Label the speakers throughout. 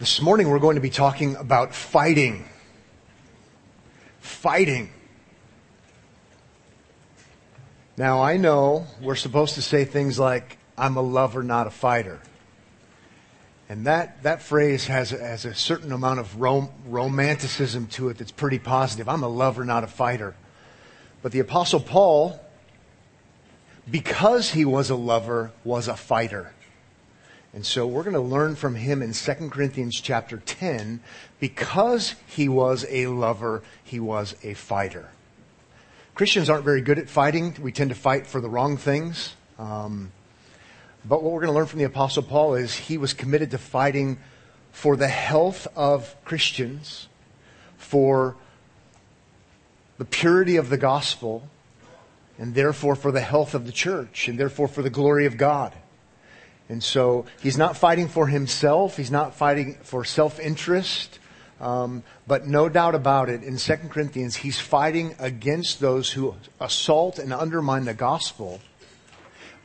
Speaker 1: This morning we're going to be talking about fighting. Fighting. Now I know we're supposed to say things like, I'm a lover, not a fighter. And that, that phrase has, has a certain amount of rom- romanticism to it that's pretty positive. I'm a lover, not a fighter. But the apostle Paul, because he was a lover, was a fighter. And so we're going to learn from him in 2 Corinthians chapter 10. Because he was a lover, he was a fighter. Christians aren't very good at fighting. We tend to fight for the wrong things. Um, but what we're going to learn from the Apostle Paul is he was committed to fighting for the health of Christians, for the purity of the gospel, and therefore for the health of the church, and therefore for the glory of God. And so he's not fighting for himself, he's not fighting for self interest. Um, but no doubt about it, in 2 Corinthians, he's fighting against those who assault and undermine the gospel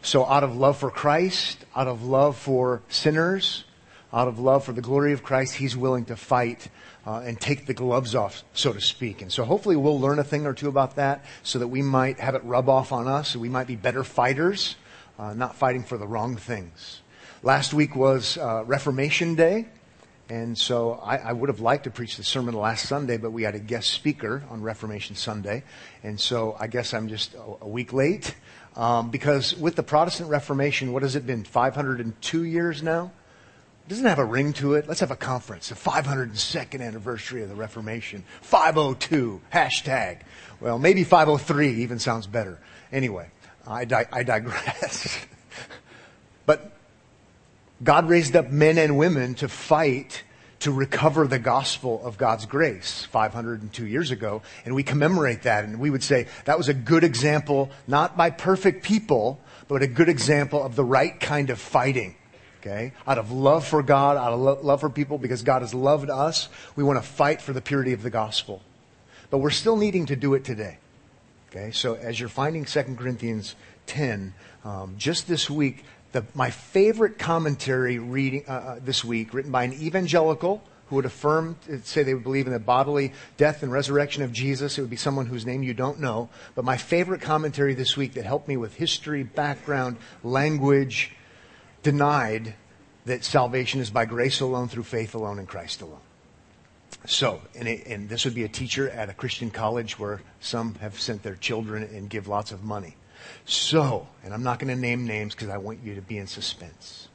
Speaker 1: so out of love for Christ, out of love for sinners, out of love for the glory of Christ, he's willing to fight uh, and take the gloves off, so to speak. And so hopefully we'll learn a thing or two about that so that we might have it rub off on us and we might be better fighters, uh, not fighting for the wrong things. Last week was uh, Reformation Day. And so I, I, would have liked to preach the sermon last Sunday, but we had a guest speaker on Reformation Sunday. And so I guess I'm just a, a week late. Um, because with the Protestant Reformation, what has it been? 502 years now? It doesn't have a ring to it. Let's have a conference. The 502nd anniversary of the Reformation. 502. Hashtag. Well, maybe 503 even sounds better. Anyway, I, di- I digress. but God raised up men and women to fight to recover the gospel of God's grace 502 years ago. And we commemorate that. And we would say that was a good example, not by perfect people, but a good example of the right kind of fighting. Okay? Out of love for God, out of lo- love for people, because God has loved us, we want to fight for the purity of the gospel. But we're still needing to do it today. Okay? So as you're finding 2 Corinthians 10, um, just this week, the, my favorite commentary reading uh, uh, this week, written by an evangelical who would affirm, say they would believe in the bodily death and resurrection of Jesus. It would be someone whose name you don't know. But my favorite commentary this week that helped me with history, background, language, denied that salvation is by grace alone, through faith alone, in Christ alone. So, and, it, and this would be a teacher at a Christian college where some have sent their children and give lots of money. So, and I'm not going to name names because I want you to be in suspense.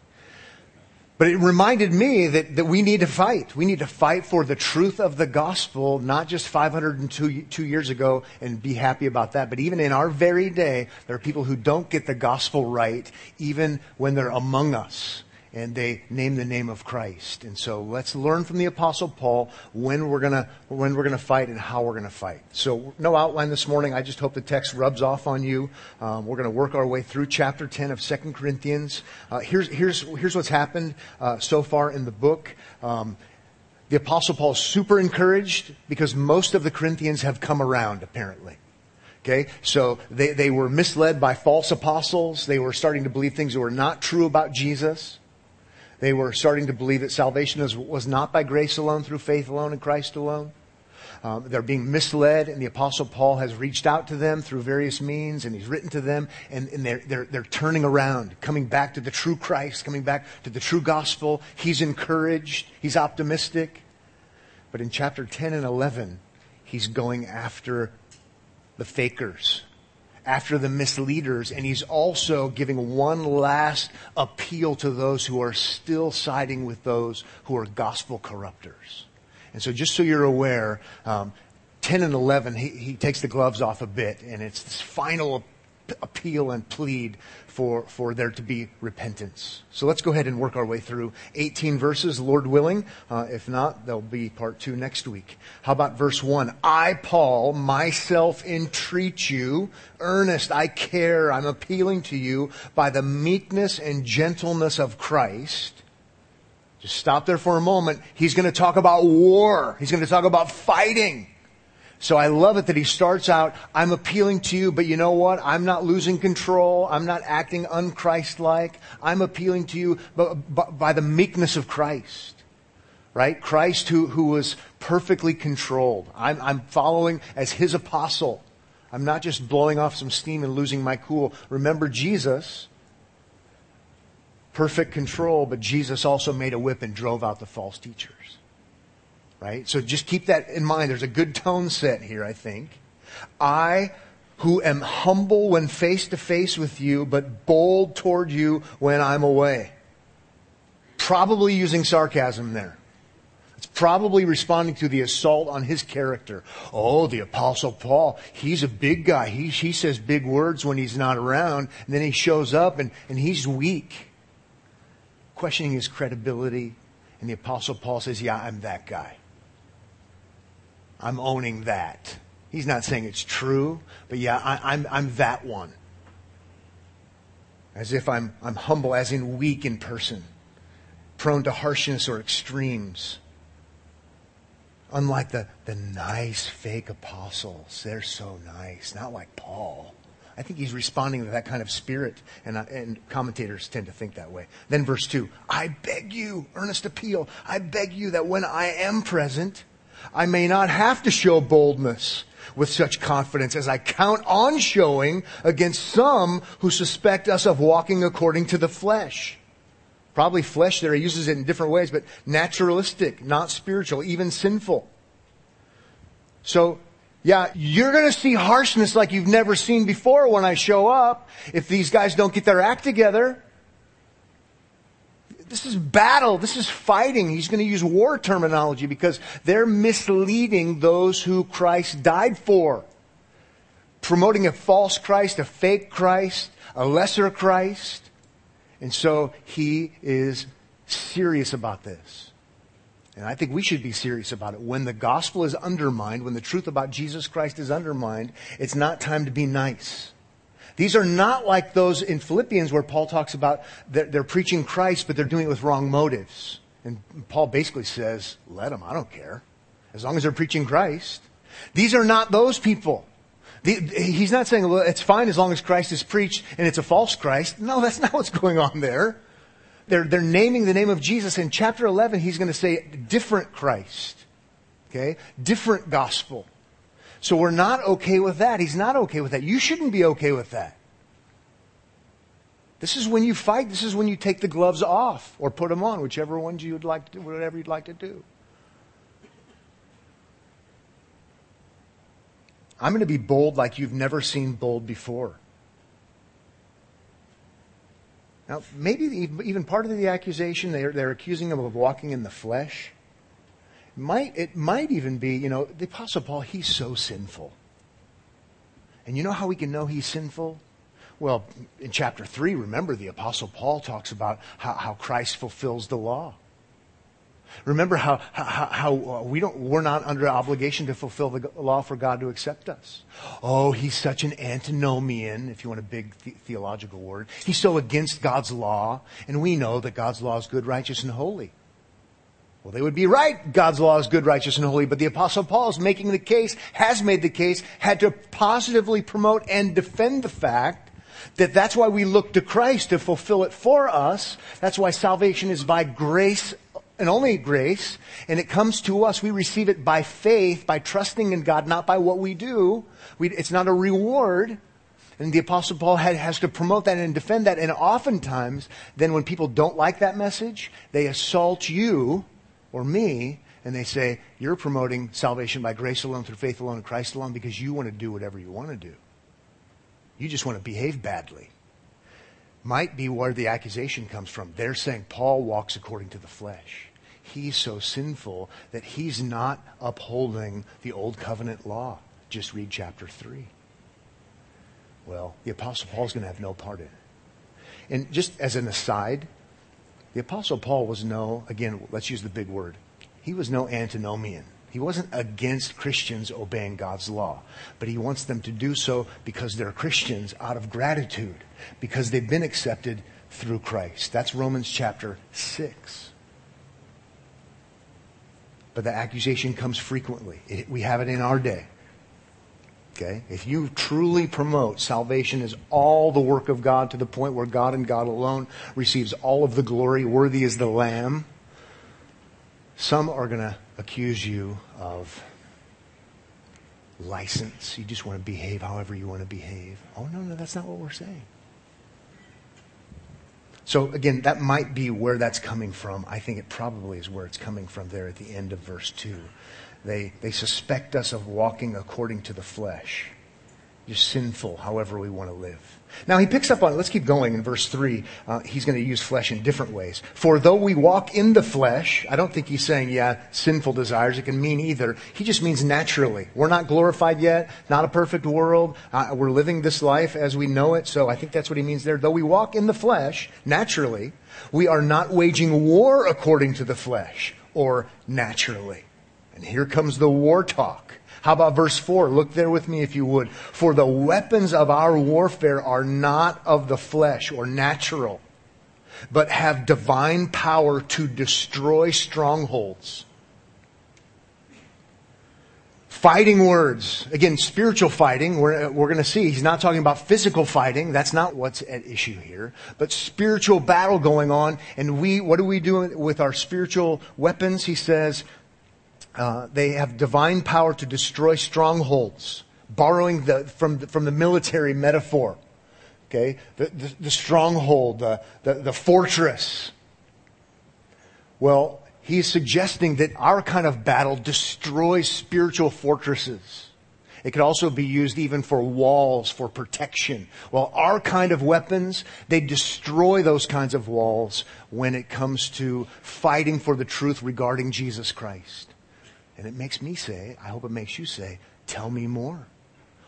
Speaker 1: But it reminded me that, that we need to fight. We need to fight for the truth of the gospel, not just 502 two years ago and be happy about that, but even in our very day, there are people who don't get the gospel right, even when they're among us and they name the name of Christ. And so let's learn from the apostle Paul when we're gonna, when we're gonna fight and how we're gonna fight. So no outline this morning. I just hope the text rubs off on you. Um, we're gonna work our way through chapter 10 of 2 Corinthians. Uh, here's, here's, here's what's happened, uh, so far in the book. Um, the apostle Paul is super encouraged because most of the Corinthians have come around, apparently. Okay, so they, they were misled by false apostles. They were starting to believe things that were not true about Jesus. They were starting to believe that salvation was, not by grace alone, through faith alone, in Christ alone. Um, they're being misled, and the Apostle Paul has reached out to them through various means, and he's written to them, and, and they're, they're, they're turning around, coming back to the true Christ, coming back to the true gospel. He's encouraged, he's optimistic. But in chapter 10 and 11, he's going after the fakers, after the misleaders, and he's also giving one last appeal to those who are still siding with those who are gospel corrupters. And so, just so you're aware, um, 10 and 11, he, he takes the gloves off a bit, and it's this final appeal and plead for, for there to be repentance. So let's go ahead and work our way through 18 verses, Lord willing. Uh, if not, there'll be part two next week. How about verse 1? I, Paul, myself entreat you, earnest, I care, I'm appealing to you by the meekness and gentleness of Christ. Just stop there for a moment. He's going to talk about war. He's going to talk about fighting. So I love it that he starts out, I'm appealing to you, but you know what? I'm not losing control. I'm not acting unchrist-like. I'm appealing to you by the meekness of Christ. right? Christ who, who was perfectly controlled. I'm, I'm following as his apostle. I'm not just blowing off some steam and losing my cool. Remember Jesus, perfect control, but Jesus also made a whip and drove out the false teachers. Right? So just keep that in mind. There's a good tone set here, I think. I who am humble when face to face with you, but bold toward you when I'm away. Probably using sarcasm there. It's probably responding to the assault on his character. Oh, the apostle Paul, he's a big guy. He, he says big words when he's not around, and then he shows up and, and he's weak. Questioning his credibility. And the apostle Paul says, yeah, I'm that guy. I'm owning that. He's not saying it's true, but yeah, I, I'm, I'm that one. As if I'm, I'm humble, as in weak in person, prone to harshness or extremes. Unlike the, the nice fake apostles, they're so nice, not like Paul. I think he's responding to that kind of spirit, and, and commentators tend to think that way. Then verse 2 I beg you, earnest appeal, I beg you that when I am present, I may not have to show boldness with such confidence as I count on showing against some who suspect us of walking according to the flesh. Probably flesh there, he uses it in different ways, but naturalistic, not spiritual, even sinful. So, yeah, you're gonna see harshness like you've never seen before when I show up if these guys don't get their act together. This is battle. This is fighting. He's going to use war terminology because they're misleading those who Christ died for. Promoting a false Christ, a fake Christ, a lesser Christ. And so he is serious about this. And I think we should be serious about it. When the gospel is undermined, when the truth about Jesus Christ is undermined, it's not time to be nice. These are not like those in Philippians where Paul talks about they're, they're preaching Christ, but they're doing it with wrong motives. And Paul basically says, let them, I don't care. As long as they're preaching Christ. These are not those people. The, he's not saying, well, it's fine as long as Christ is preached and it's a false Christ. No, that's not what's going on there. They're, they're naming the name of Jesus. In chapter 11, he's going to say different Christ. Okay? Different gospel. So we're not okay with that. He's not okay with that. You shouldn't be okay with that. This is when you fight. This is when you take the gloves off or put them on, whichever ones you'd like to, do, whatever you'd like to do. I'm going to be bold like you've never seen bold before. Now, maybe even part of the accusation, they're, they're accusing him of walking in the flesh might, it might even be, you know, the Apostle Paul, he's so sinful. And you know how we can know he's sinful? Well, in chapter 3, remember the Apostle Paul talks about how, how Christ fulfills the law. Remember how, how, how uh, we don't, we're not under obligation to fulfill the law for God to accept us. Oh, he's such an antinomian, if you want a big the- theological word. He's so against God's law, and we know that God's law is good, righteous, and holy. Well, they would be right. God's law is good, righteous, and holy. But the apostle Paul is making the case, has made the case, had to positively promote and defend the fact that that's why we look to Christ to fulfill it for us. That's why salvation is by grace and only grace. And it comes to us. We receive it by faith, by trusting in God, not by what we do. We, it's not a reward. And the apostle Paul had, has to promote that and defend that. And oftentimes, then when people don't like that message, they assault you or me, and they say, You're promoting salvation by grace alone, through faith alone, in Christ alone, because you want to do whatever you want to do. You just want to behave badly. Might be where the accusation comes from. They're saying Paul walks according to the flesh. He's so sinful that he's not upholding the old covenant law. Just read chapter 3. Well, the Apostle Paul's going to have no part in it. And just as an aside, the Apostle Paul was no, again, let's use the big word. He was no antinomian. He wasn't against Christians obeying God's law, but he wants them to do so because they're Christians out of gratitude, because they've been accepted through Christ. That's Romans chapter 6. But the accusation comes frequently. It, we have it in our day. Okay? If you truly promote salvation as all the work of God to the point where God and God alone receives all of the glory, worthy is the Lamb, some are going to accuse you of license. You just want to behave however you want to behave. Oh, no, no, that's not what we're saying. So again, that might be where that's coming from. I think it probably is where it's coming from there at the end of verse 2. They, they suspect us of walking according to the flesh. You're sinful however we want to live. Now he picks up on, let's keep going in verse 3. Uh, he's going to use flesh in different ways. For though we walk in the flesh, I don't think he's saying, yeah, sinful desires. It can mean either. He just means naturally. We're not glorified yet, not a perfect world. Uh, we're living this life as we know it. So I think that's what he means there. Though we walk in the flesh, naturally, we are not waging war according to the flesh or naturally. And here comes the war talk. How about verse 4? Look there with me if you would. For the weapons of our warfare are not of the flesh or natural, but have divine power to destroy strongholds. Fighting words. Again, spiritual fighting, we're, we're going to see. He's not talking about physical fighting. That's not what's at issue here. But spiritual battle going on. And we, what do we do with our spiritual weapons? He says, uh, they have divine power to destroy strongholds, borrowing the, from, the, from the military metaphor. Okay? The, the, the stronghold, the, the, the fortress. Well, he's suggesting that our kind of battle destroys spiritual fortresses. It could also be used even for walls, for protection. Well, our kind of weapons, they destroy those kinds of walls when it comes to fighting for the truth regarding Jesus Christ. And it makes me say, I hope it makes you say, tell me more.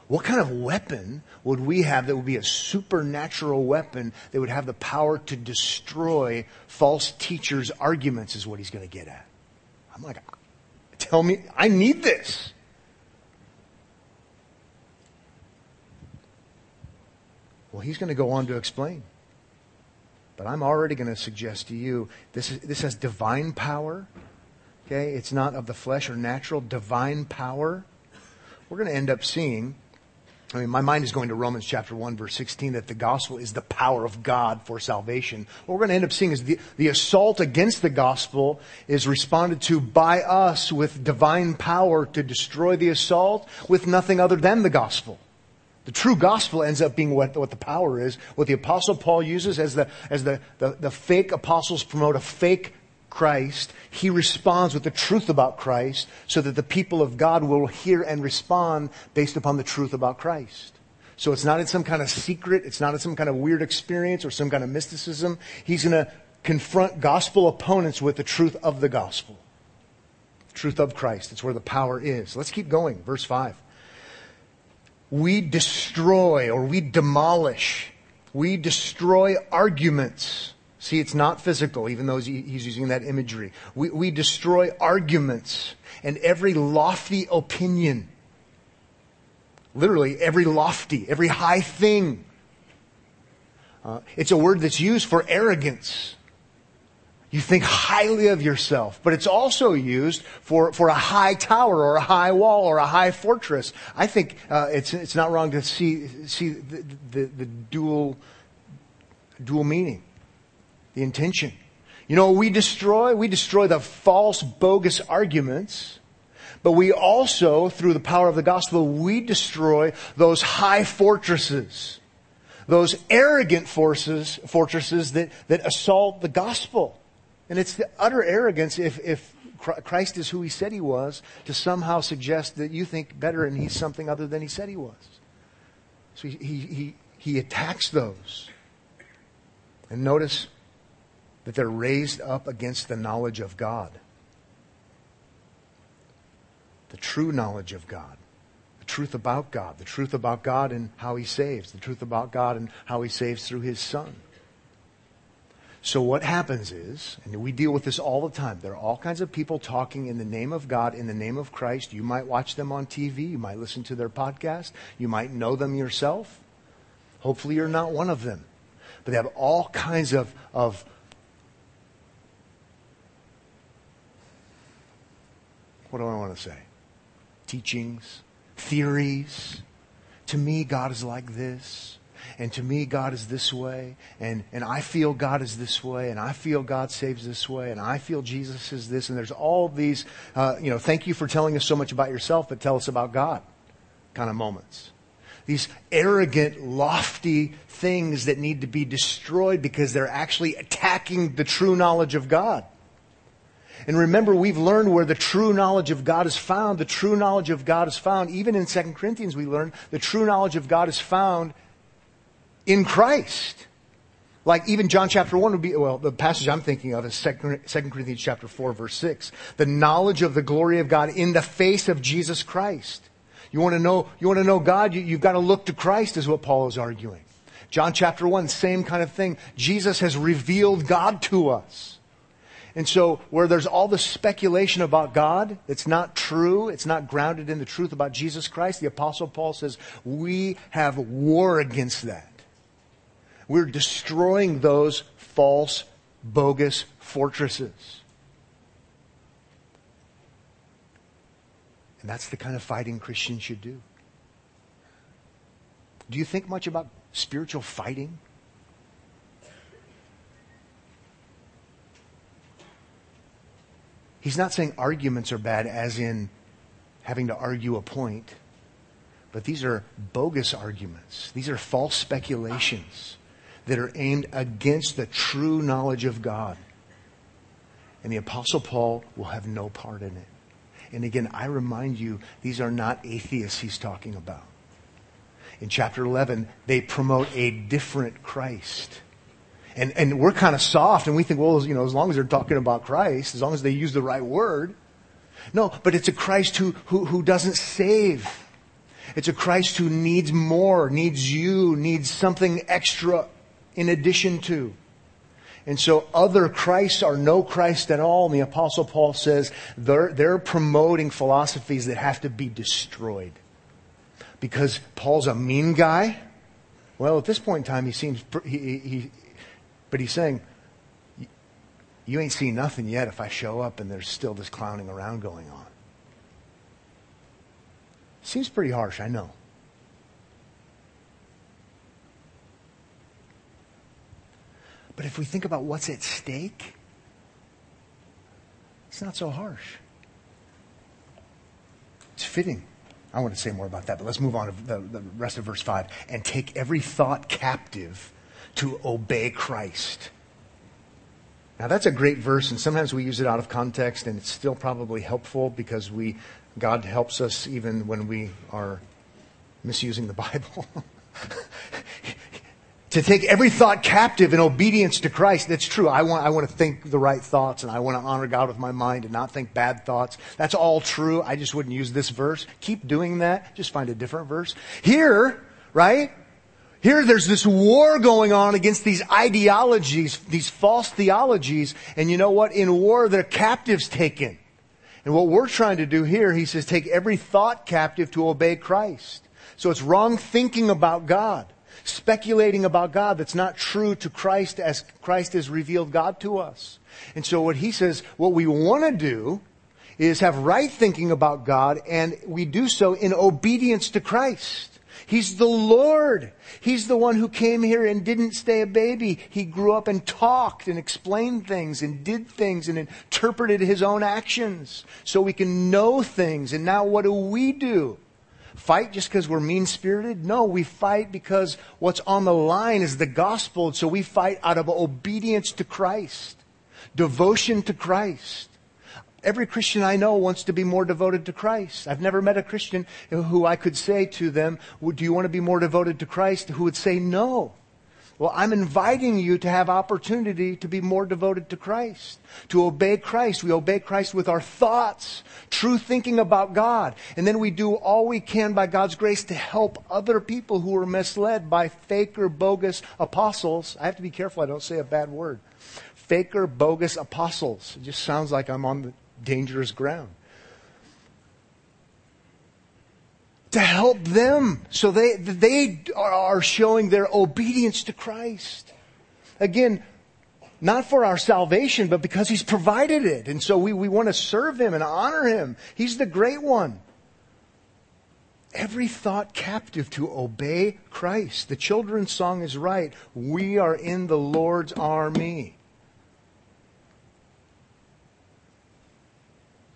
Speaker 1: What kind of weapon would we have that would be a supernatural weapon that would have the power to destroy false teachers' arguments, is what he's going to get at. I'm like, tell me, I need this. Well, he's going to go on to explain. But I'm already going to suggest to you this, is, this has divine power Okay? It's not of the flesh or natural, divine power. We're going to end up seeing, I mean, my mind is going to Romans chapter 1, verse 16, that the gospel is the power of God for salvation. What we're going to end up seeing is the, the assault against the gospel is responded to by us with divine power to destroy the assault with nothing other than the gospel. The true gospel ends up being what, what the power is, what the apostle Paul uses as the, as the, the, the fake apostles promote a fake Christ, he responds with the truth about Christ so that the people of God will hear and respond based upon the truth about Christ. So it's not in some kind of secret, it's not in some kind of weird experience or some kind of mysticism. He's going to confront gospel opponents with the truth of the gospel. Truth of Christ. That's where the power is. Let's keep going. Verse 5. We destroy or we demolish, we destroy arguments See, it's not physical, even though he's using that imagery. We, we destroy arguments and every lofty opinion. Literally, every lofty, every high thing. Uh, it's a word that's used for arrogance. You think highly of yourself, but it's also used for, for a high tower or a high wall or a high fortress. I think uh, it's, it's not wrong to see, see the, the, the dual, dual meaning the intention. You know, we destroy, we destroy the false, bogus arguments, but we also, through the power of the gospel, we destroy those high fortresses, those arrogant forces, fortresses that, that assault the gospel. And it's the utter arrogance if, if Christ is who he said he was to somehow suggest that you think better and he's something other than he said he was. So he, he, he, he attacks those. And notice that they're raised up against the knowledge of God. The true knowledge of God. The truth about God. The truth about God and how He saves. The truth about God and how He saves through His Son. So what happens is, and we deal with this all the time, there are all kinds of people talking in the name of God, in the name of Christ. You might watch them on TV. You might listen to their podcast. You might know them yourself. Hopefully you're not one of them. But they have all kinds of, of what do I want to say? Teachings, theories. To me, God is like this. and to me God is this way, and, and I feel God is this way, and I feel God saves this way, and I feel Jesus is this, and there's all these, uh, you know, thank you for telling us so much about yourself, but tell us about God kind of moments. These arrogant, lofty things that need to be destroyed because they're actually attacking the true knowledge of God. And remember, we've learned where the true knowledge of God is found. The true knowledge of God is found, even in 2 Corinthians, we learned the true knowledge of God is found in Christ. Like even John chapter 1 would be, well, the passage I'm thinking of is 2 Corinthians chapter 4 verse 6. The knowledge of the glory of God in the face of Jesus Christ. You want to know, you want to know God, you, you've got to look to Christ is what Paul is arguing. John chapter 1, same kind of thing. Jesus has revealed God to us. And so, where there's all this speculation about God, it's not true, it's not grounded in the truth about Jesus Christ, the Apostle Paul says, we have war against that. We're destroying those false, bogus fortresses. And that's the kind of fighting Christians should do. Do you think much about spiritual fighting? He's not saying arguments are bad, as in having to argue a point, but these are bogus arguments. These are false speculations that are aimed against the true knowledge of God. And the Apostle Paul will have no part in it. And again, I remind you, these are not atheists he's talking about. In chapter 11, they promote a different Christ. And, and we're kind of soft and we think, well, you know, as long as they're talking about Christ, as long as they use the right word. No, but it's a Christ who, who, who doesn't save. It's a Christ who needs more, needs you, needs something extra in addition to. And so other Christs are no Christ at all. And the apostle Paul says they're, they're promoting philosophies that have to be destroyed. Because Paul's a mean guy. Well, at this point in time, he seems, he, he, but he's saying, you ain't seen nothing yet if I show up and there's still this clowning around going on. Seems pretty harsh, I know. But if we think about what's at stake, it's not so harsh. It's fitting. I want to say more about that, but let's move on to the, the rest of verse 5. And take every thought captive to obey Christ. Now that's a great verse, and sometimes we use it out of context, and it's still probably helpful because we, God helps us even when we are misusing the Bible. to take every thought captive in obedience to Christ. That's true. I want, I want to think the right thoughts and I want to honor God with my mind and not think bad thoughts. That's all true. I just wouldn't use this verse. Keep doing that. Just find a different verse. Here, right? Here there's this war going on against these ideologies, these false theologies. And you know what? In war, the captives taken. And what we're trying to do here, he says, take every thought captive to obey Christ. So it's wrong thinking about God. Speculating about God that's not true to Christ as Christ has revealed God to us. And so what he says, what we want to do is have right thinking about God and we do so in obedience to Christ. He's the Lord. He's the one who came here and didn't stay a baby. He grew up and talked and explained things and did things and interpreted his own actions so we can know things. And now what do we do? Fight just because we're mean spirited? No, we fight because what's on the line is the gospel. So we fight out of obedience to Christ, devotion to Christ. Every Christian I know wants to be more devoted to Christ. I've never met a Christian who I could say to them, do you want to be more devoted to Christ? Who would say no. Well, I'm inviting you to have opportunity to be more devoted to Christ, to obey Christ. We obey Christ with our thoughts, true thinking about God. And then we do all we can by God's grace to help other people who are misled by fake or bogus apostles. I have to be careful I don't say a bad word. Fake or bogus apostles. It just sounds like I'm on the dangerous ground. To help them so they, they are showing their obedience to Christ. Again, not for our salvation, but because He's provided it. And so we, we want to serve Him and honor Him. He's the great one. every thought captive to obey Christ. The children's song is right. We are in the Lord's army.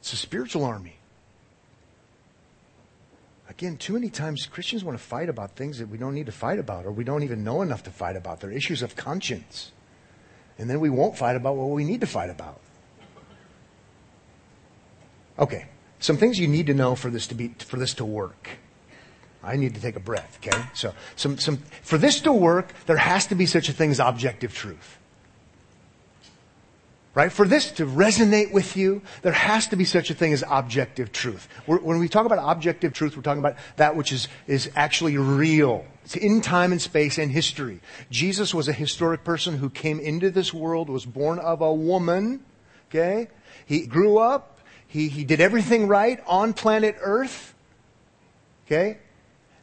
Speaker 1: It's a spiritual army. Again, too many times Christians want to fight about things that we don't need to fight about or we don't even know enough to fight about. They're issues of conscience. And then we won't fight about what we need to fight about. Okay, some things you need to know for this to be for this to work. I need to take a breath, okay? So some some for this to work, there has to be such a thing as objective truth. Right? For this to resonate with you, there has to be such a thing as objective truth. We're, when we talk about objective truth, we're talking about that which is, is actually real. It's in time and space and history. Jesus was a historic person who came into this world, was born of a woman, okay? He grew up, he, he did everything right on planet Earth, okay?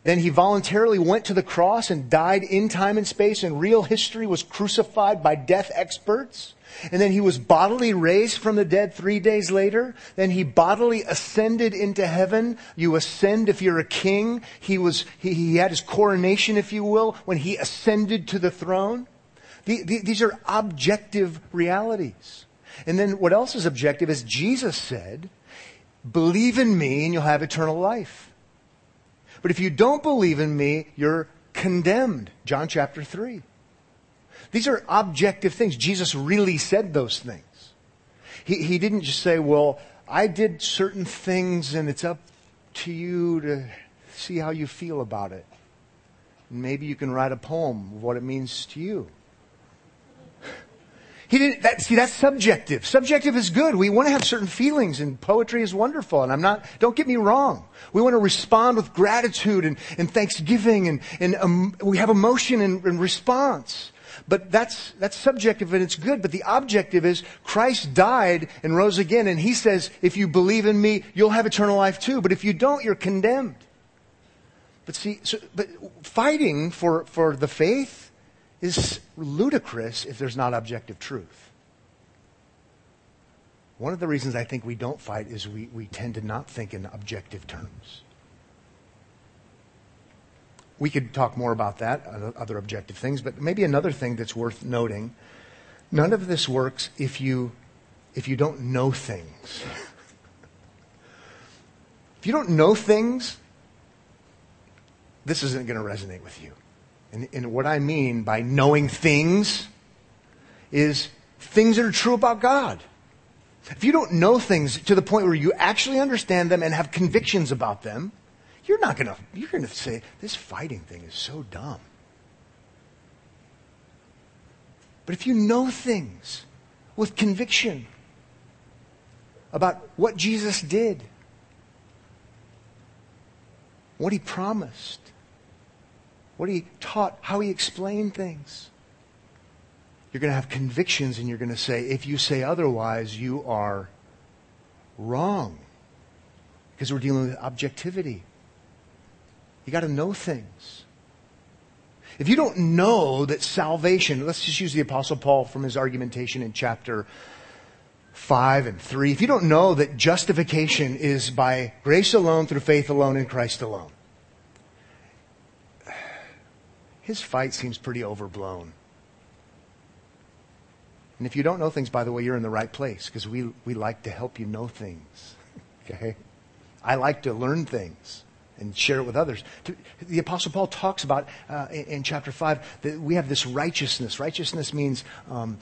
Speaker 1: Then he voluntarily went to the cross and died in time and space in real history, was crucified by death experts. And then he was bodily raised from the dead three days later. Then he bodily ascended into heaven. You ascend if you're a king. He was, he, he had his coronation, if you will, when he ascended to the throne. The, the, these are objective realities. And then what else is objective is Jesus said, believe in me and you'll have eternal life. But if you don't believe in me, you're condemned. John chapter 3. These are objective things. Jesus really said those things. He, he didn't just say, well, I did certain things and it's up to you to see how you feel about it. Maybe you can write a poem of what it means to you. He didn't, that, see, that's subjective. Subjective is good. We want to have certain feelings and poetry is wonderful. And I'm not, don't get me wrong. We want to respond with gratitude and, and thanksgiving and, and um, we have emotion and, and response. But that's, that's subjective and it's good. But the objective is Christ died and rose again. And he says, if you believe in me, you'll have eternal life too. But if you don't, you're condemned. But see, so, but fighting for, for the faith is ludicrous if there's not objective truth. One of the reasons I think we don't fight is we, we tend to not think in objective terms. We could talk more about that, other objective things, but maybe another thing that's worth noting none of this works if you, if you don't know things. if you don't know things, this isn't going to resonate with you. And, and what I mean by knowing things is things that are true about God. If you don't know things to the point where you actually understand them and have convictions about them, you're not going to, you're going to say, this fighting thing is so dumb. But if you know things with conviction about what Jesus did, what he promised, what he taught, how he explained things, you're going to have convictions and you're going to say, if you say otherwise, you are wrong. Because we're dealing with objectivity. You got to know things. If you don't know that salvation, let's just use the Apostle Paul from his argumentation in chapter 5 and 3. If you don't know that justification is by grace alone, through faith alone, in Christ alone, his fight seems pretty overblown. And if you don't know things, by the way, you're in the right place because we, we like to help you know things. Okay? I like to learn things and share it with others. The Apostle Paul talks about uh, in, chapter 5 that we have this righteousness. Righteousness means um,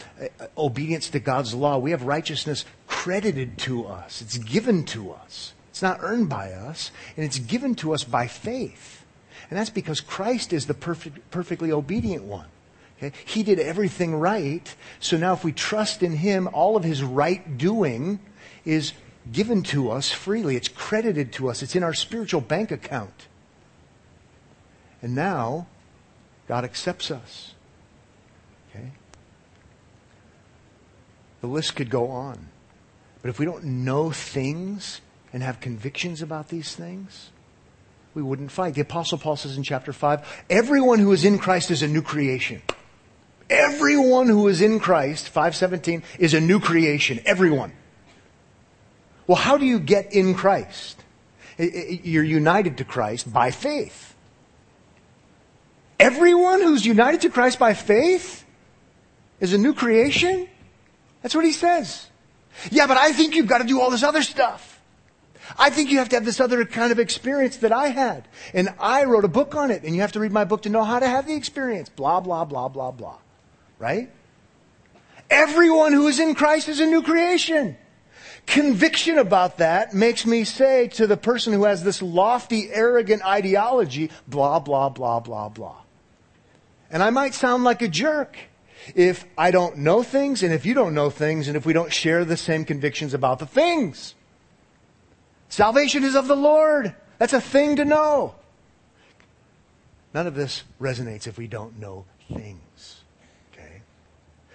Speaker 1: obedience to God's law. We have righteousness credited to us, it's given to us. It's not earned by us, and it's given to us by faith. And that's because Christ is the perfect, perfectly obedient one. Okay? He did everything right. So now, if we trust in Him, all of His right doing is given to us freely. It's credited to us. It's in our spiritual bank account. And now, God accepts us. Okay? The list could go on. But if we don't know things and have convictions about these things, we wouldn't fight. The Apostle Paul says in chapter 5 everyone who is in Christ is a new creation. Everyone who is in Christ, 517, is a new creation. Everyone. Well, how do you get in Christ? You're united to Christ by faith. Everyone who's united to Christ by faith is a new creation? That's what he says. Yeah, but I think you've got to do all this other stuff. I think you have to have this other kind of experience that I had. And I wrote a book on it, and you have to read my book to know how to have the experience. Blah, blah, blah, blah, blah. Right? Everyone who is in Christ is a new creation. Conviction about that makes me say to the person who has this lofty, arrogant ideology, blah, blah, blah, blah, blah. And I might sound like a jerk if I don't know things and if you don't know things and if we don't share the same convictions about the things. Salvation is of the Lord. That's a thing to know. None of this resonates if we don't know things. Okay?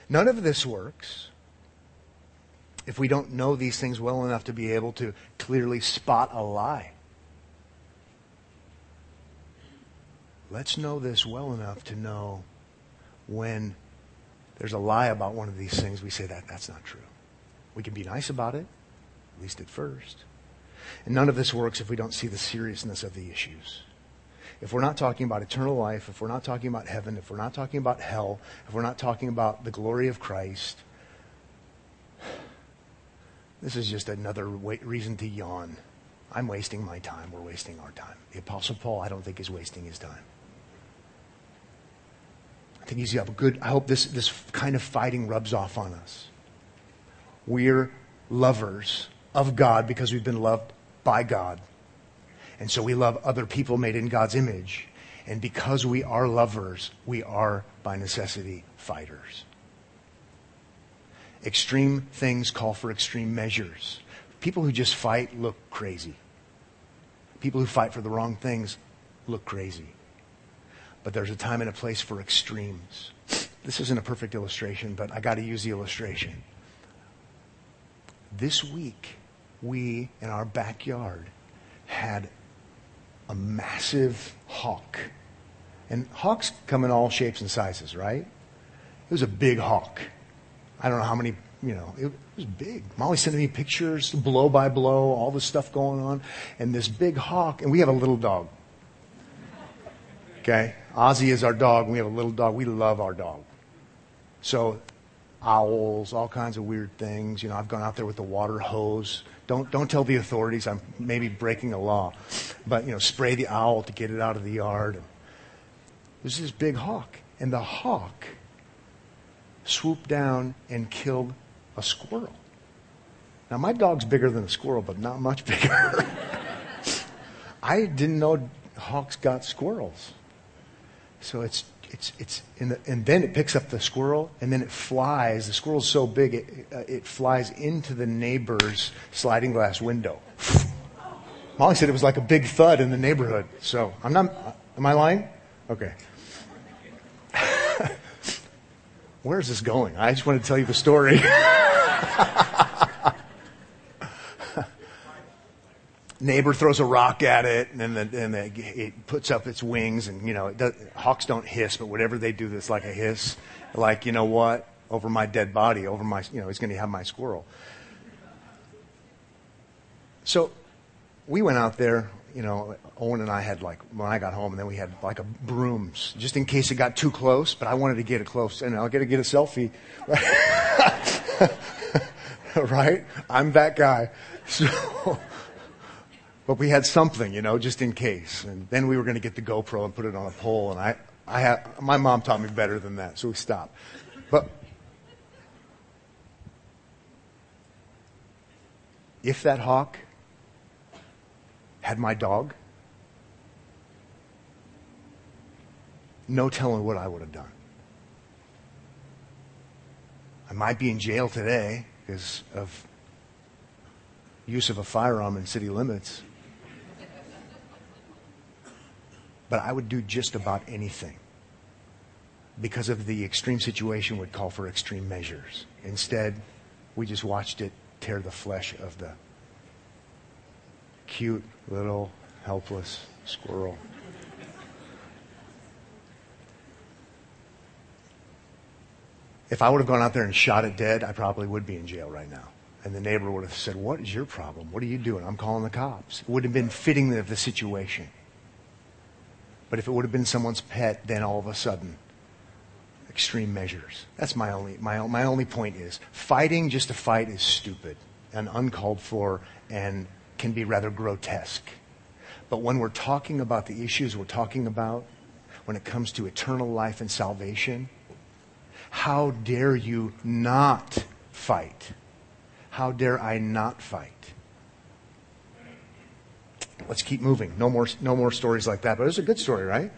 Speaker 1: None of this works if we don't know these things well enough to be able to clearly spot a lie. Let's know this well enough to know when there's a lie about one of these things, we say that that's not true. We can be nice about it, at least at first. And none of this works if we don't see the seriousness of the issues. If we're not talking about eternal life, if we're not talking about heaven, if we're not talking about hell, if we're not talking about the glory of Christ, this is just another wa- reason to yawn. I'm wasting my time. We're wasting our time. The Apostle Paul, I don't think, is wasting his time. I think he's got a good, I hope this, this kind of fighting rubs off on us. We're lovers of God because we've been loved by God. And so we love other people made in God's image. And because we are lovers, we are, by necessity, fighters. Extreme things call for extreme measures. People who just fight look crazy. People who fight for the wrong things look crazy. But there's a time and a place for extremes. This isn't a perfect illustration, but I got to use the illustration. This week, we in our backyard had a massive hawk. And hawks come in all shapes and sizes, right? It was a big hawk. I don't know how many, you know, it was big. Molly sent me pictures, blow by blow, all this stuff going on. And this big hawk, and we have a little dog. Okay? Ozzy is our dog, and we have a little dog. We love our dog. So, owls, all kinds of weird things. You know, I've gone out there with the water hose. Don't, don't tell the authorities I'm maybe breaking a law. But, you know, spray the owl to get it out of the yard. There's this big hawk. And the hawk swooped down and killed a squirrel. Now, my dog's bigger than a squirrel, but not much bigger. I didn't know hawks got squirrels. So it's, it's, it's the, and then it picks up the squirrel and then it flies. The squirrel's so big it, uh, it flies into the neighbor's sliding glass window. Molly said it was like a big thud in the neighborhood. So I'm not, am I lying? Okay. Where is this going? I just want to tell you the story. Neighbor throws a rock at it, and then the, and the, it puts up its wings, and you know, does, hawks don't hiss, but whatever they do, that's like a hiss. Like, you know what? Over my dead body, over my, you know, he's going to have my squirrel. So, we went out there. You know, Owen and I had like when I got home, and then we had like a brooms just in case it got too close. But I wanted to get it close, and I'll get to get a selfie. right? I'm that guy. So. But we had something, you know, just in case. And then we were going to get the GoPro and put it on a pole. And I, I had, my mom taught me better than that, so we stopped. But if that hawk had my dog, no telling what I would have done. I might be in jail today because of use of a firearm in city limits. But I would do just about anything because of the extreme situation would call for extreme measures. Instead, we just watched it tear the flesh of the cute little helpless squirrel. If I would have gone out there and shot it dead, I probably would be in jail right now. And the neighbor would have said, What is your problem? What are you doing? I'm calling the cops. It would have been fitting of the situation. But if it would have been someone's pet, then all of a sudden, extreme measures. That's my only, my, my only point is fighting just to fight is stupid and uncalled for and can be rather grotesque. But when we're talking about the issues we're talking about, when it comes to eternal life and salvation, how dare you not fight? How dare I not fight? Let's keep moving. No more, no more stories like that. But it was a good story, right?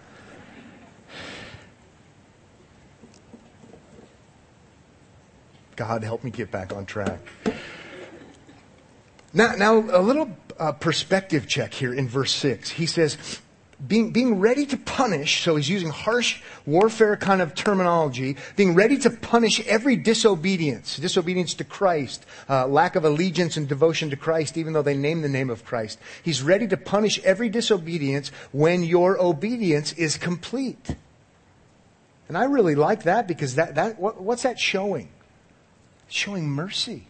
Speaker 1: God, help me get back on track. Now, now a little uh, perspective check here in verse 6. He says, being, being ready to punish, so he's using harsh warfare kind of terminology, being ready to punish every disobedience, disobedience to Christ, uh, lack of allegiance and devotion to Christ, even though they name the name of Christ. He's ready to punish every disobedience when your obedience is complete. And I really like that because that, that what, what's that showing? It's showing mercy.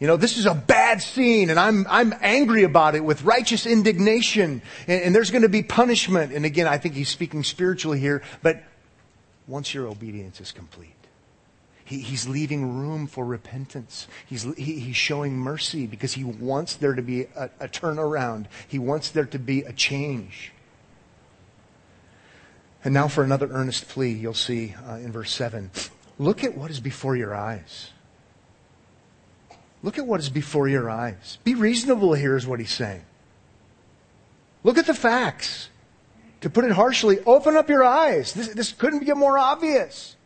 Speaker 1: You know, this is a bad scene and I'm, I'm angry about it with righteous indignation and, and there's going to be punishment. And again, I think he's speaking spiritually here, but once your obedience is complete, he, he's leaving room for repentance. He's, he, he's showing mercy because he wants there to be a, a turnaround. He wants there to be a change. And now for another earnest plea, you'll see uh, in verse 7. Look at what is before your eyes. Look at what is before your eyes. Be reasonable here, is what he's saying. Look at the facts. To put it harshly, open up your eyes. This, this couldn't get more obvious.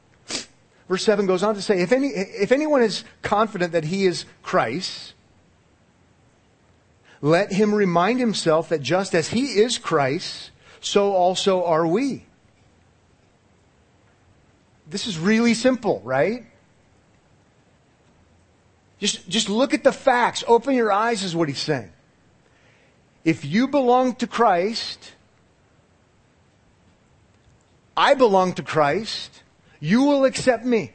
Speaker 1: Verse 7 goes on to say, if, any, if anyone is confident that he is Christ, let him remind himself that just as he is Christ, so also are we. This is really simple, right? Just, just look at the facts. Open your eyes is what he's saying. If you belong to Christ, I belong to Christ, you will accept me.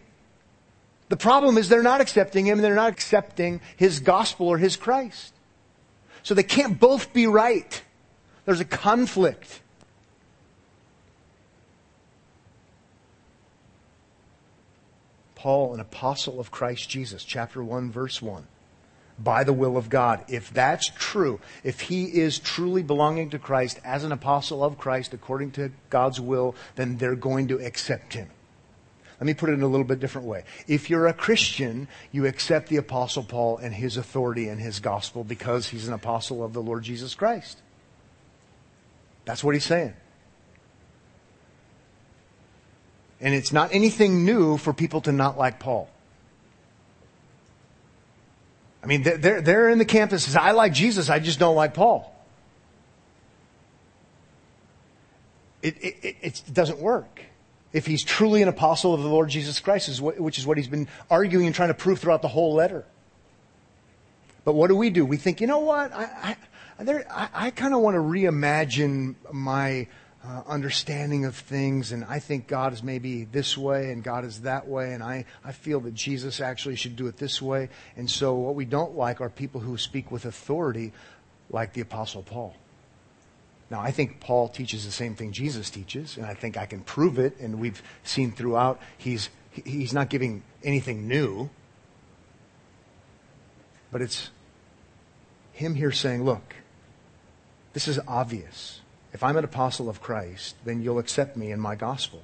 Speaker 1: The problem is they're not accepting him they're not accepting his gospel or his Christ. So they can't both be right. There's a conflict. Paul, an apostle of Christ Jesus, chapter 1, verse 1. By the will of God. If that's true, if he is truly belonging to Christ as an apostle of Christ according to God's will, then they're going to accept him. Let me put it in a little bit different way. If you're a Christian, you accept the apostle Paul and his authority and his gospel because he's an apostle of the Lord Jesus Christ. That's what he's saying. And it's not anything new for people to not like Paul. I mean, they're, they're in the camp that says, I like Jesus, I just don't like Paul. It, it, it doesn't work. If he's truly an apostle of the Lord Jesus Christ, which is what he's been arguing and trying to prove throughout the whole letter. But what do we do? We think, you know what? I, I, I, I kind of want to reimagine my uh, understanding of things, and I think God is maybe this way and God is that way, and I, I feel that Jesus actually should do it this way. And so, what we don't like are people who speak with authority, like the Apostle Paul. Now, I think Paul teaches the same thing Jesus teaches, and I think I can prove it, and we've seen throughout he's, he's not giving anything new, but it's him here saying, look, this is obvious. If I'm an apostle of Christ, then you'll accept me in my gospel.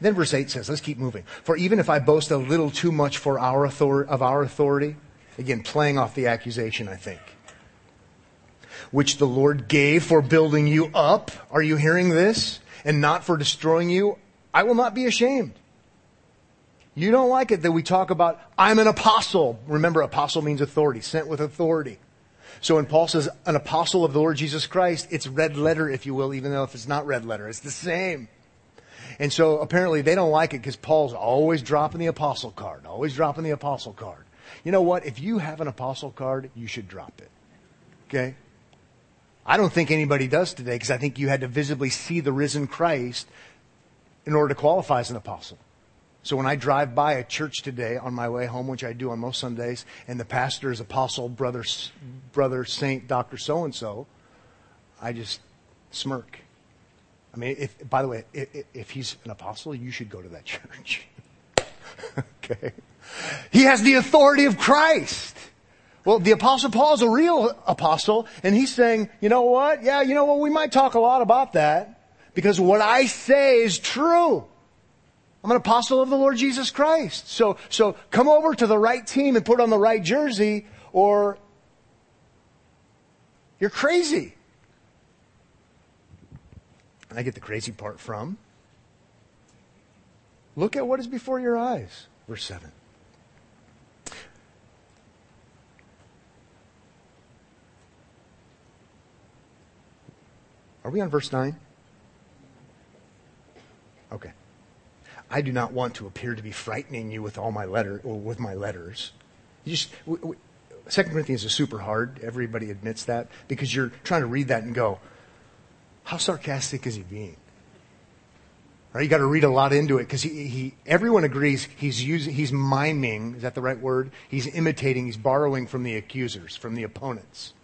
Speaker 1: Then verse 8 says, let's keep moving. For even if I boast a little too much for our author- of our authority, again, playing off the accusation, I think, which the Lord gave for building you up, are you hearing this? And not for destroying you, I will not be ashamed. You don't like it that we talk about, I'm an apostle. Remember, apostle means authority, sent with authority. So when Paul says an apostle of the Lord Jesus Christ, it's red letter, if you will, even though if it's not red letter, it's the same. And so apparently they don't like it because Paul's always dropping the apostle card, always dropping the apostle card. You know what? If you have an apostle card, you should drop it. Okay? I don't think anybody does today because I think you had to visibly see the risen Christ in order to qualify as an apostle. So when I drive by a church today on my way home, which I do on most Sundays, and the pastor is Apostle Brother, Brother Saint Dr. So and so, I just smirk. I mean, if, by the way, if, if he's an apostle, you should go to that church. okay. He has the authority of Christ. Well, the apostle Paul is a real apostle, and he's saying, you know what? Yeah, you know what? We might talk a lot about that because what I say is true. I'm an apostle of the Lord Jesus Christ. So, so come over to the right team and put on the right jersey or you're crazy. And I get the crazy part from look at what is before your eyes. Verse 7. Are we on verse 9? Okay. I do not want to appear to be frightening you with all my letter or with my letters. You just Second Corinthians is super hard. Everybody admits that because you're trying to read that and go, how sarcastic is he being? Right? You got to read a lot into it because he, he, everyone agrees he's using, he's miming. Is that the right word? He's imitating. He's borrowing from the accusers, from the opponents.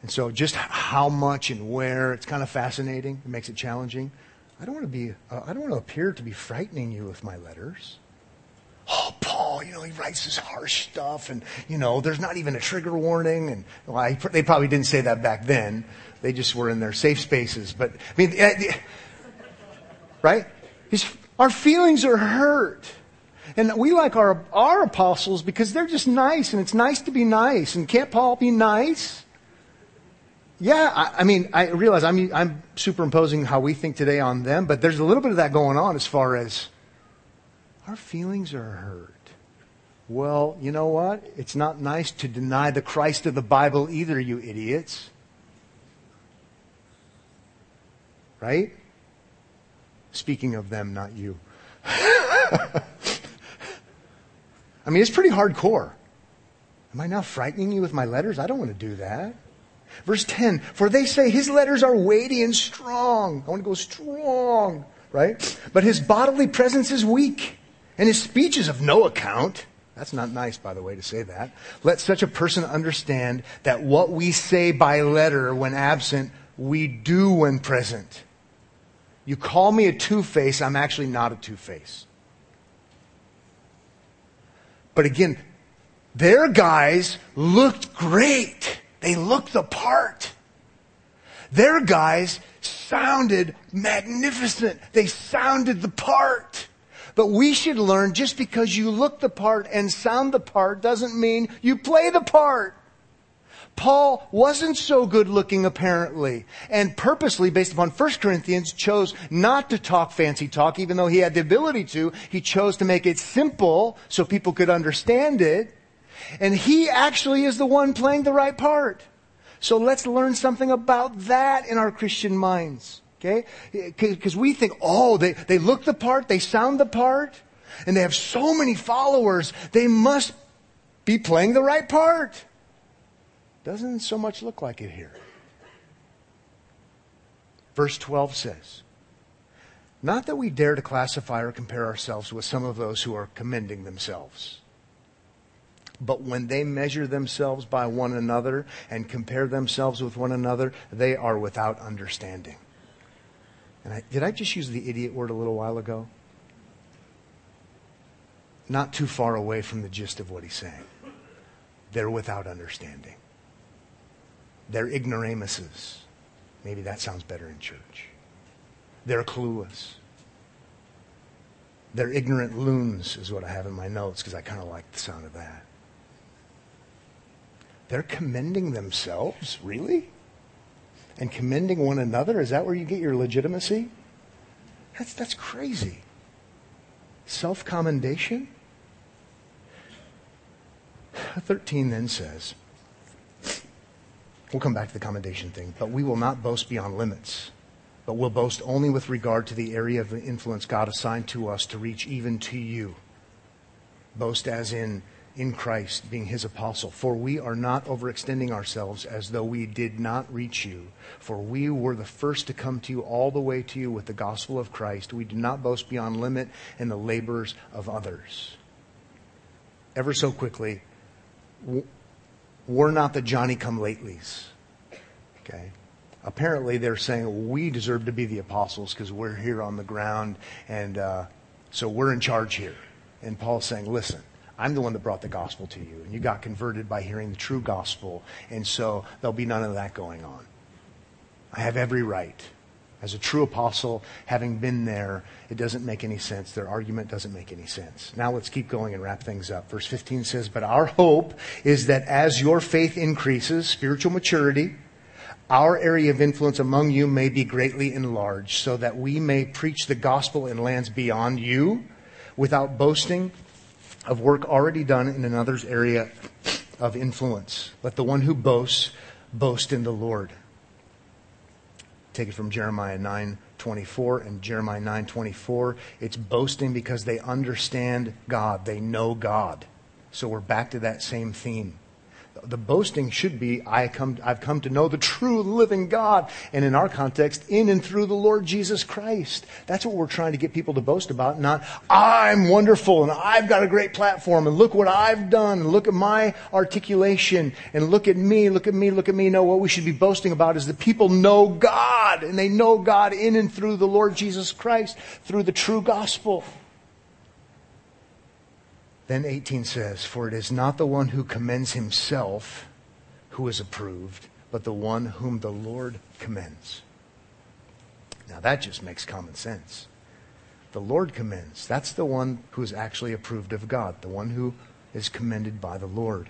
Speaker 1: And so, just how much and where, it's kind of fascinating. It makes it challenging. I don't want to be, uh, I don't want to appear to be frightening you with my letters. Oh, Paul, you know, he writes this harsh stuff and, you know, there's not even a trigger warning. And well, I, they probably didn't say that back then. They just were in their safe spaces. But, I mean, right? His, our feelings are hurt. And we like our, our apostles because they're just nice and it's nice to be nice. And can't Paul be nice? Yeah, I, I, mean, I realize I'm, I'm superimposing how we think today on them, but there's a little bit of that going on as far as our feelings are hurt. Well, you know what? It's not nice to deny the Christ of the Bible either, you idiots. Right? Speaking of them, not you. I mean, it's pretty hardcore. Am I now frightening you with my letters? I don't want to do that. Verse 10, for they say his letters are weighty and strong. I want to go strong, right? But his bodily presence is weak, and his speech is of no account. That's not nice, by the way, to say that. Let such a person understand that what we say by letter when absent, we do when present. You call me a two-face, I'm actually not a two-face. But again, their guys looked great. They looked the part. Their guys sounded magnificent. They sounded the part. But we should learn just because you look the part and sound the part doesn't mean you play the part. Paul wasn't so good looking apparently and purposely based upon 1 Corinthians chose not to talk fancy talk even though he had the ability to. He chose to make it simple so people could understand it. And he actually is the one playing the right part. So let's learn something about that in our Christian minds. Okay? Because we think, oh, they, they look the part, they sound the part, and they have so many followers, they must be playing the right part. Doesn't so much look like it here. Verse 12 says, Not that we dare to classify or compare ourselves with some of those who are commending themselves. But when they measure themselves by one another and compare themselves with one another, they are without understanding. And I, did I just use the idiot word a little while ago? Not too far away from the gist of what he's saying. They're without understanding. They're ignoramuses. Maybe that sounds better in church. They're clueless. They're ignorant loons, is what I have in my notes, because I kind of like the sound of that. They're commending themselves? Really? And commending one another? Is that where you get your legitimacy? That's, that's crazy. Self commendation? 13 then says, we'll come back to the commendation thing, but we will not boast beyond limits, but we'll boast only with regard to the area of influence God assigned to us to reach even to you. Boast as in in Christ, being his apostle. For we are not overextending ourselves as though we did not reach you. For we were the first to come to you all the way to you with the gospel of Christ. We do not boast beyond limit in the labors of others. Ever so quickly, we're not the Johnny come latelys. Okay? Apparently, they're saying we deserve to be the apostles because we're here on the ground, and uh, so we're in charge here. And Paul's saying, listen, I'm the one that brought the gospel to you, and you got converted by hearing the true gospel, and so there'll be none of that going on. I have every right. As a true apostle, having been there, it doesn't make any sense. Their argument doesn't make any sense. Now let's keep going and wrap things up. Verse 15 says, But our hope is that as your faith increases, spiritual maturity, our area of influence among you may be greatly enlarged, so that we may preach the gospel in lands beyond you without boasting of work already done in another's area of influence. Let the one who boasts boast in the Lord. Take it from Jeremiah 9:24 and Jeremiah 9:24. It's boasting because they understand God, they know God. So we're back to that same theme the boasting should be, I come, I've come to know the true living God. And in our context, in and through the Lord Jesus Christ. That's what we're trying to get people to boast about, not, I'm wonderful and I've got a great platform and look what I've done and look at my articulation and look at me, look at me, look at me. No, what we should be boasting about is that people know God and they know God in and through the Lord Jesus Christ, through the true gospel. Then 18 says, For it is not the one who commends himself who is approved, but the one whom the Lord commends. Now that just makes common sense. The Lord commends. That's the one who is actually approved of God, the one who is commended by the Lord.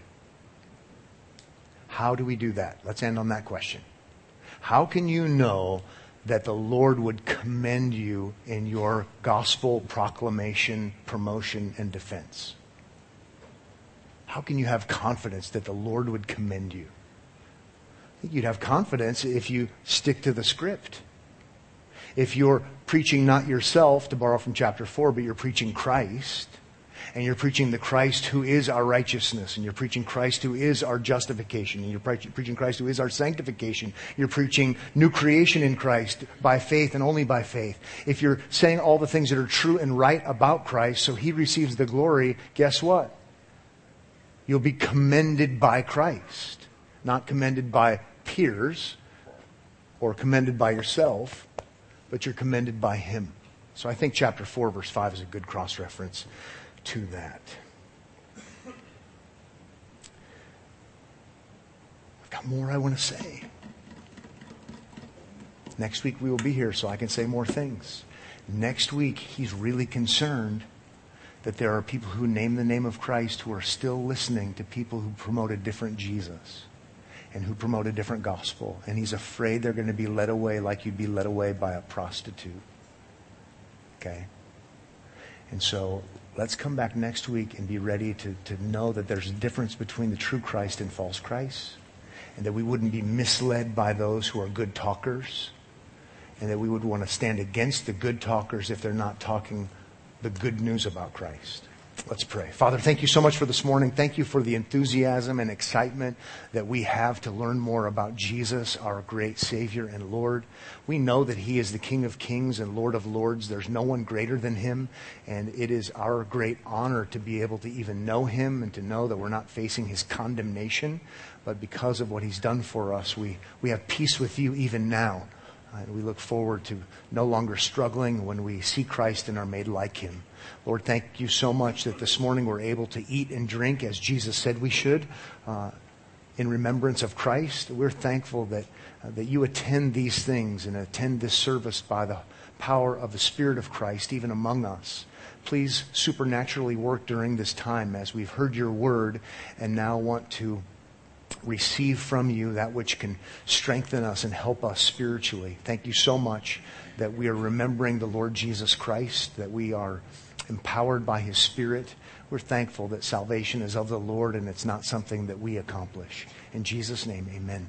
Speaker 1: How do we do that? Let's end on that question. How can you know that the Lord would commend you in your gospel proclamation, promotion, and defense? How can you have confidence that the Lord would commend you? I think you'd have confidence if you stick to the script. If you're preaching not yourself, to borrow from chapter 4, but you're preaching Christ, and you're preaching the Christ who is our righteousness, and you're preaching Christ who is our justification, and you're preaching Christ who is our sanctification. You're preaching new creation in Christ by faith and only by faith. If you're saying all the things that are true and right about Christ so he receives the glory, guess what? You'll be commended by Christ, not commended by peers or commended by yourself, but you're commended by Him. So I think chapter 4, verse 5 is a good cross reference to that. I've got more I want to say. Next week we will be here so I can say more things. Next week, he's really concerned that there are people who name the name of Christ who are still listening to people who promote a different Jesus and who promote a different gospel. And he's afraid they're going to be led away like you'd be led away by a prostitute. Okay? And so let's come back next week and be ready to, to know that there's a difference between the true Christ and false Christ. And that we wouldn't be misled by those who are good talkers. And that we would want to stand against the good talkers if they're not talking the good news about Christ. Let's pray. Father, thank you so much for this morning. Thank you for the enthusiasm and excitement that we have to learn more about Jesus, our great Savior and Lord. We know that He is the King of Kings and Lord of Lords. There's no one greater than Him. And it is our great honor to be able to even know Him and to know that we're not facing His condemnation. But because of what He's done for us, we, we have peace with you even now. And we look forward to no longer struggling when we see Christ and are made like him. Lord, thank you so much that this morning we're able to eat and drink as Jesus said we should uh, in remembrance of Christ. We're thankful that, uh, that you attend these things and attend this service by the power of the Spirit of Christ, even among us. Please supernaturally work during this time as we've heard your word and now want to receive from you that which can strengthen us and help us spiritually. Thank you so much that we are remembering the Lord Jesus Christ, that we are empowered by his Spirit. We're thankful that salvation is of the Lord and it's not something that we accomplish. In Jesus' name, amen.